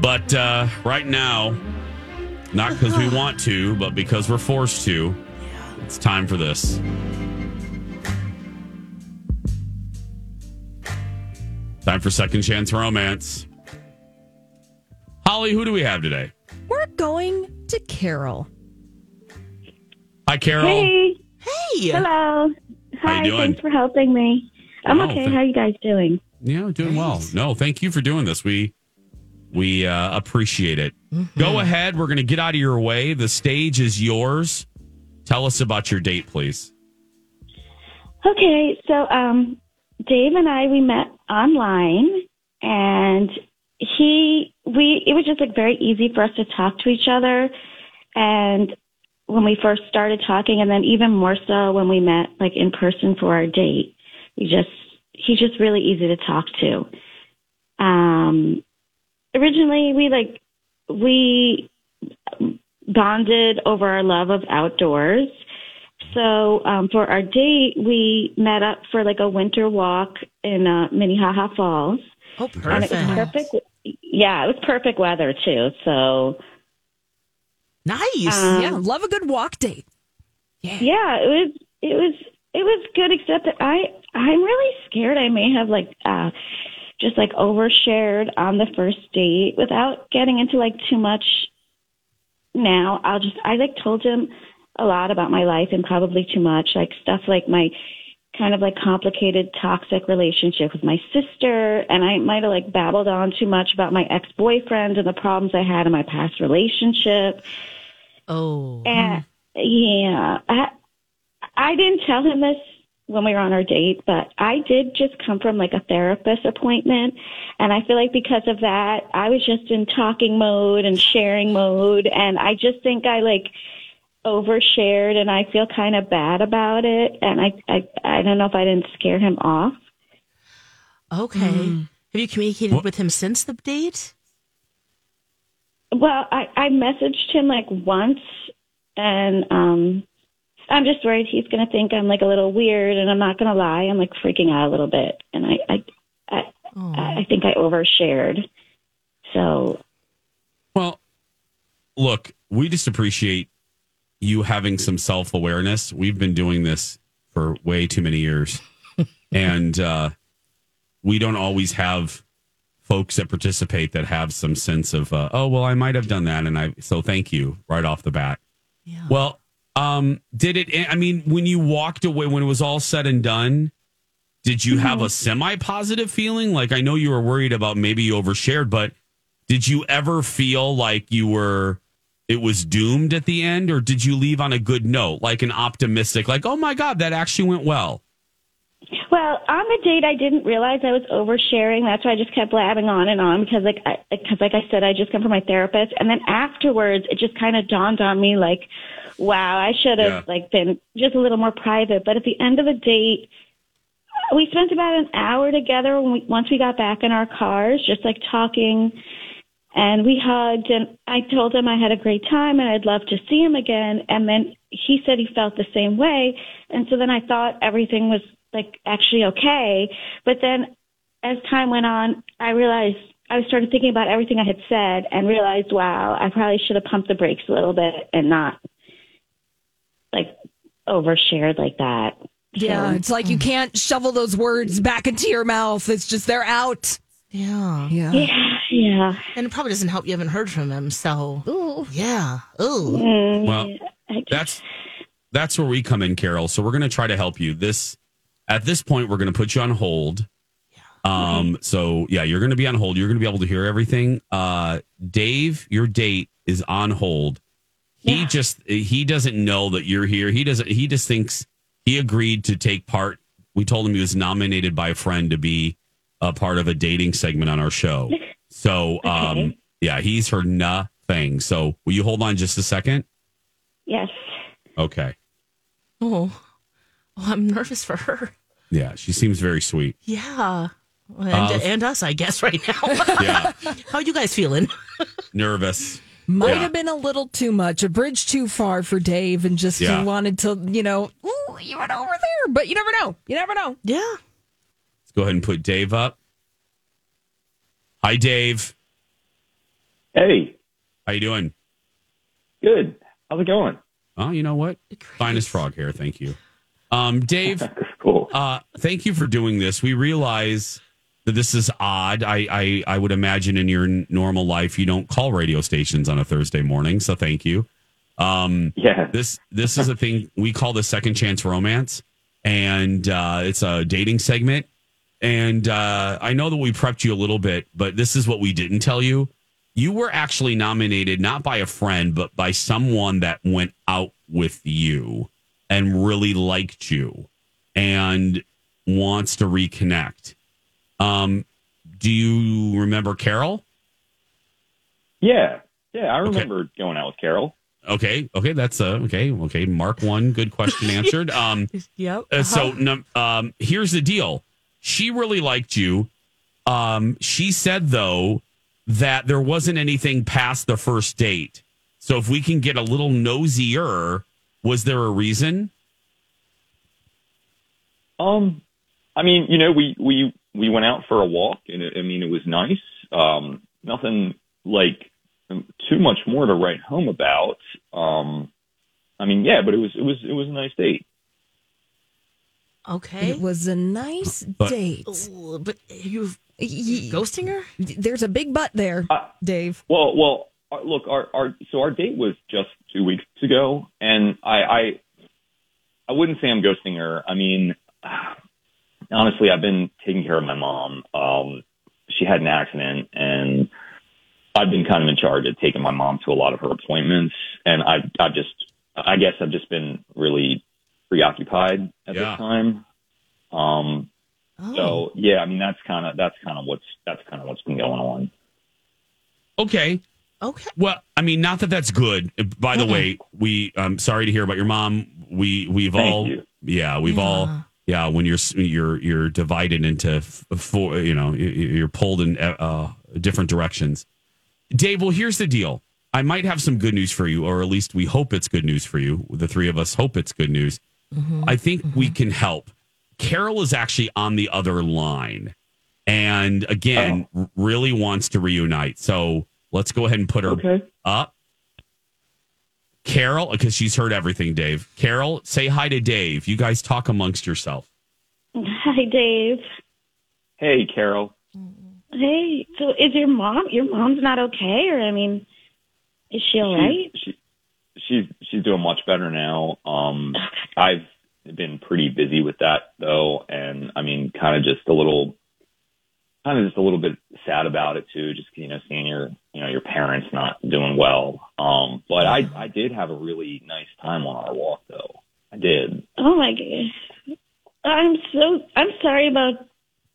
But uh, right now, not because we want to, but because we're forced to, it's time for this. Time for second chance romance. Holly, who do we have today? We're going to Carol. Hi, Carol. Hey. Hey. Hello. How you Hi. doing? Thanks for helping me. I'm Oh, okay. thank- How you guys doing? Yeah, doing well. No, thank you for doing this. We we uh, appreciate it. Go ahead. We're going to get out of your way. The stage is yours. Tell us about your date, please. Okay. So, um, Dave and I we met online, and he we it was just like very easy for us to talk to each other, and when we first started talking, and then even more so when we met like in person for our date, we just he's just really easy to talk to. Um, originally we like we bonded over our love of outdoors. So um, for our date, we met up for like a winter walk in uh, Minnehaha Falls, Oh, perfect! and it was perfect. Yeah, it was perfect weather too. So Nice. Um, yeah, love a good walk date. Yeah. yeah, it was it was it was good. Except that I I'm really scared I may have like uh, just like overshared on the first date without getting into like too much. Now I'll just I like told him a lot about my life and probably too much like stuff like my kind of like complicated toxic relationship with my sister and I might have like babbled on too much about my ex-boyfriend and the problems I had in my past relationship. Oh. And yeah, I, I didn't tell him this when we were on our date, but I did just come from like a therapist appointment. And I feel like because of that, I was just in talking mode and sharing mode. And I just think I like overshared and I feel kind of bad about it. And I, I, I don't know if I didn't scare him off. Okay. Have you communicated What- with him since the date? Well, I, I messaged him like once and, um, I'm just worried he's going to think I'm like a little weird and I'm not going to lie. I'm like freaking out a little bit. And I, I, I, Oh. I think I overshared. So Well, look, we just appreciate you having some self awareness. We've been doing this for way too many years, and uh, we don't always have folks that participate that have some sense of, uh, oh, well, I might have done that, and I so thank you right off the bat. Yeah. Well, um, did it? I mean, when you walked away, when it was all said and done, did you have a semi-positive feeling? Like I know you were worried about maybe you overshared, but did you ever feel like you were? It was doomed at the end, or did you leave on a good note, like an optimistic, like, oh my god, that actually went well? Well, on the date, I didn't realize I was oversharing. That's why I just kept blabbing on and on because, like, because, like I said, I just come from my therapist, and then afterwards, it just kind of dawned on me, like, wow, I should have Yeah. like been just a little more private. But at the end of the date, we spent about an hour together when we, once we got back in our cars, just like talking. And we hugged, and I told him I had a great time and I'd love to see him again. And then he said he felt the same way. And so then I thought everything was like actually okay. But then as time went on, I realized I started thinking about everything I had said and realized, wow, I probably should have pumped the brakes a little bit and not like overshared like that. Yeah, So- it's like you can't shovel those words back into your mouth. It's just they're out. Yeah. Yeah. yeah, yeah. And it probably doesn't help you haven't heard from him. So, Ooh. yeah. Ooh. Mm, Well, That's that's where we come in, Carol. So we're going to try to help you. This at this point, we're going to put you on hold. Um. So yeah, you're going to be on hold. You're going to be able to hear everything. Uh, Dave, your date is on hold. He just he doesn't know that you're here. He doesn't. He just thinks he agreed to take part. We told him he was nominated by a friend to be a part of a dating segment on our show. So um, yeah, he's heard nothing. So will you hold on just a second? yes. Okay. Oh. Oh, I'm nervous for her. Yeah, she seems very sweet. Yeah. And, Uh, and us, I guess, right now. Yeah, How are you guys feeling? nervous. Might Yeah. have been a little too much, a bridge too far for Dave, and just Yeah. wanted to, you know, ooh, you went over there. But you never know. You never know. Yeah. Let's go ahead and put Dave up. Hi, Dave. Hey, How you doing? good. How's it going? Oh, you know what? Finest frog hair. Thank you. Um, Dave, cool. uh, thank you for doing this. We realize that this is odd. I, I, I would imagine in your n- normal life, you don't call radio stations on a Thursday morning. So thank you. Um, Yeah. this this is a thing we call the second chance romance, and uh, it's a dating segment. And uh, I know that we prepped you a little bit, but this is what we didn't tell you. You were actually nominated not by a friend, but by someone that went out with you and really liked you and wants to reconnect. Um, do you remember Carol? Yeah. Yeah, I remember going out with Carol. Okay, okay, that's uh, okay, okay. Mark one, good question answered. Um, Yep. Uh, so num- um, here's the deal. She really liked you. Um, she said though that there wasn't anything past the first date. So if we can get a little nosier, was there a reason? Um, I mean, you know, we we we went out for a walk, and it, I mean, it was nice. Um, nothing like too much more to write home about. Um, I mean, yeah, but it was it was it was a nice date. Okay. It was a nice But- date. But you Y- ghosting her? There's a big butt there, Uh, Dave. Well, well, look, our our so our date was just two weeks ago, and I I I wouldn't say I'm ghosting her. I mean, honestly, I've been taking care of my mom. Um, she had an accident, and I've been kind of in charge of taking my mom to a lot of her appointments, and I I just I guess I've just been really preoccupied at Yeah. this time. Um, Oh. so yeah, I mean that's kind of that's kind of what's that's kind of what's been going on. Okay. Okay. Well, I mean, not that that's good. By the way, we I'm sorry to hear about your mom. We we've Thank all you. yeah we've all yeah when you're you're you're divided into four you know y- y- you're pulled in uh, uh, different directions. Dave, well, here's the deal. I might have some good news for you, or at least we hope it's good news for you. The three of us hope it's good news. Mm-hmm. I think we mm-hmm. can help. Carol is actually on the other line, and again, oh. r- really wants to reunite. So let's go ahead and put her Okay. up. Carol, because she's heard everything, Dave. Carol, say hi to Dave. You guys talk amongst yourself. Hi, Dave. Hey, Carol. Hey, so is your mom? Your mom's not okay, or I mean, is she all right? She, she, she's she's doing much better now. Um, I've been pretty busy with that though, and I mean, kind of just a little, kind of just a little bit sad about it too. Just you know, seeing your you know your parents not doing well. Um, but I I did have a really nice time on our walk though. I did. Oh my god. I'm so I'm sorry about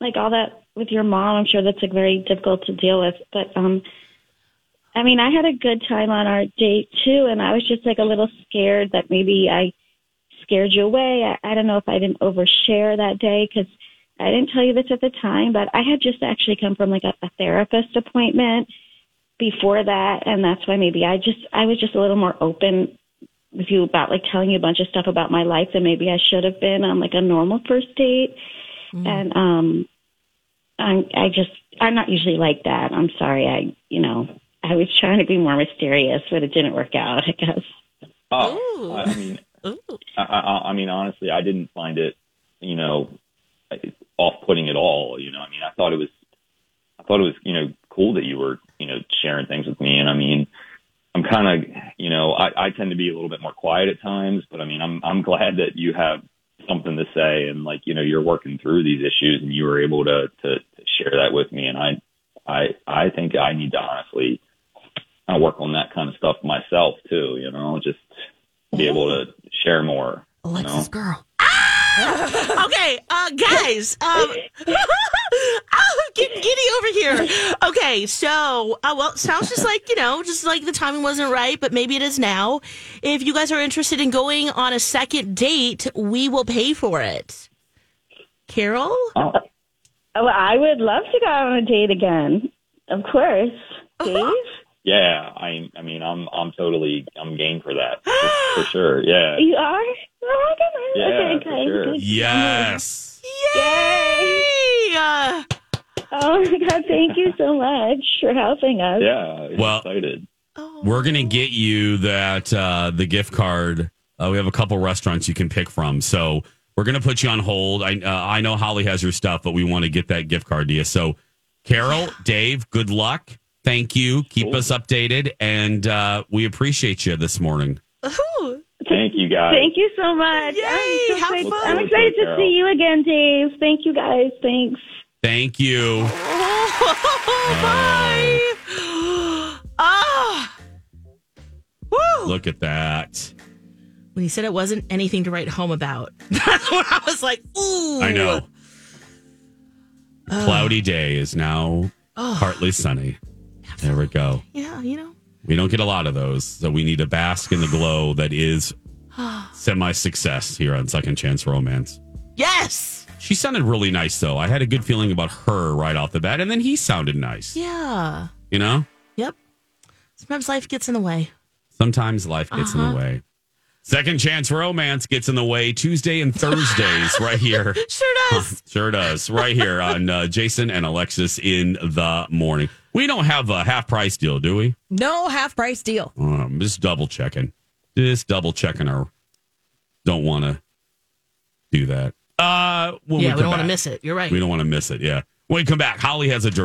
like all that with your mom. I'm sure that's like very difficult to deal with. But um I mean, I had a good time on our date too and I was just like a little scared that maybe I scared you away. I, I don't know if I didn't overshare that day cuz I didn't tell you this at the time, but I had just actually come from like a, a therapist appointment before that and that's why maybe I just I was just a little more open with you about like telling you a bunch of stuff about my life than maybe I should have been on like a normal first date. And um I'm I just I'm not usually like that. I'm sorry. I you know, I was trying to be more mysterious, but it didn't work out, I guess. Oh, Ooh. I, I mean, I, I, I mean, honestly, I didn't find it, you know, off-putting at all. You know, I mean, I thought it was, I thought it was, you know, cool that you were, you know, sharing things with me. And I mean, I'm kind of, you know, I, I tend to be a little bit more quiet at times, but I mean, I'm, I'm glad that you have something to say and like, you know, you're working through these issues and you were able to, to, to share that with me. And I, I, I think I need to honestly kind of work on that kind of stuff myself too, you know, just be able to share more. you know? Girl. Uh, guys, um, I'm getting giddy over here. Okay, so, uh, well, sounds just like, you know, just like the timing wasn't right, but maybe it is now. If you guys are interested in going on a second date, we will pay for it. Carol? Oh, Oh, I would love to go on a date again. Of course. Dave? Yeah. I, I mean, I'm, I'm totally, I'm game for that for, for sure. Yeah. You are? Oh my goodness. Yeah, okay, for okay. sure. good. Yes. Yay! Uh, Oh my God! Thank you so much for helping us. Yeah, I'm Well- excited. We're gonna get you that uh, the gift card. Uh, we have a couple restaurants you can pick from, so we're gonna put you on hold. I uh, I know Holly has your stuff, but we want to get that gift card to you. So, Carol, Dave, good luck. Thank you. Keep Cool. us updated, and uh, we appreciate you this morning. Ooh. Thank you guys. Thank you so much. Yay, I'm, so have excited- fun. I'm excited to Carol. see you again, Dave. Thank you guys. Thanks. Thank you. Oh, bye. Ah. Woo. Look at that. When he said it wasn't anything to write home about, that's when I was like, ooh. I know. Cloudy day is now Oh. partly sunny. There we go. Yeah, you know. We don't get a lot of those, so we need to bask in the glow that is semi success here on Second Chance Romance. Yes. She sounded really nice, though. I had a good feeling about her right off the bat, and then he sounded nice. Yeah. You know, Yep. Sometimes life gets in the way. sometimes life gets in the way. Second Chance Romance gets in the way Tuesday and Thursdays right here. Sure does. Sure does. Right here on uh, Jason and Alexis in the morning. We don't have a half price deal, do we? No half price deal. Um, just double checking. Just double checking our. Don't want to do that. Uh, when yeah, we, come don't want to miss it. You're right. We don't want to miss it. Yeah. When we come back, Holly has a dirt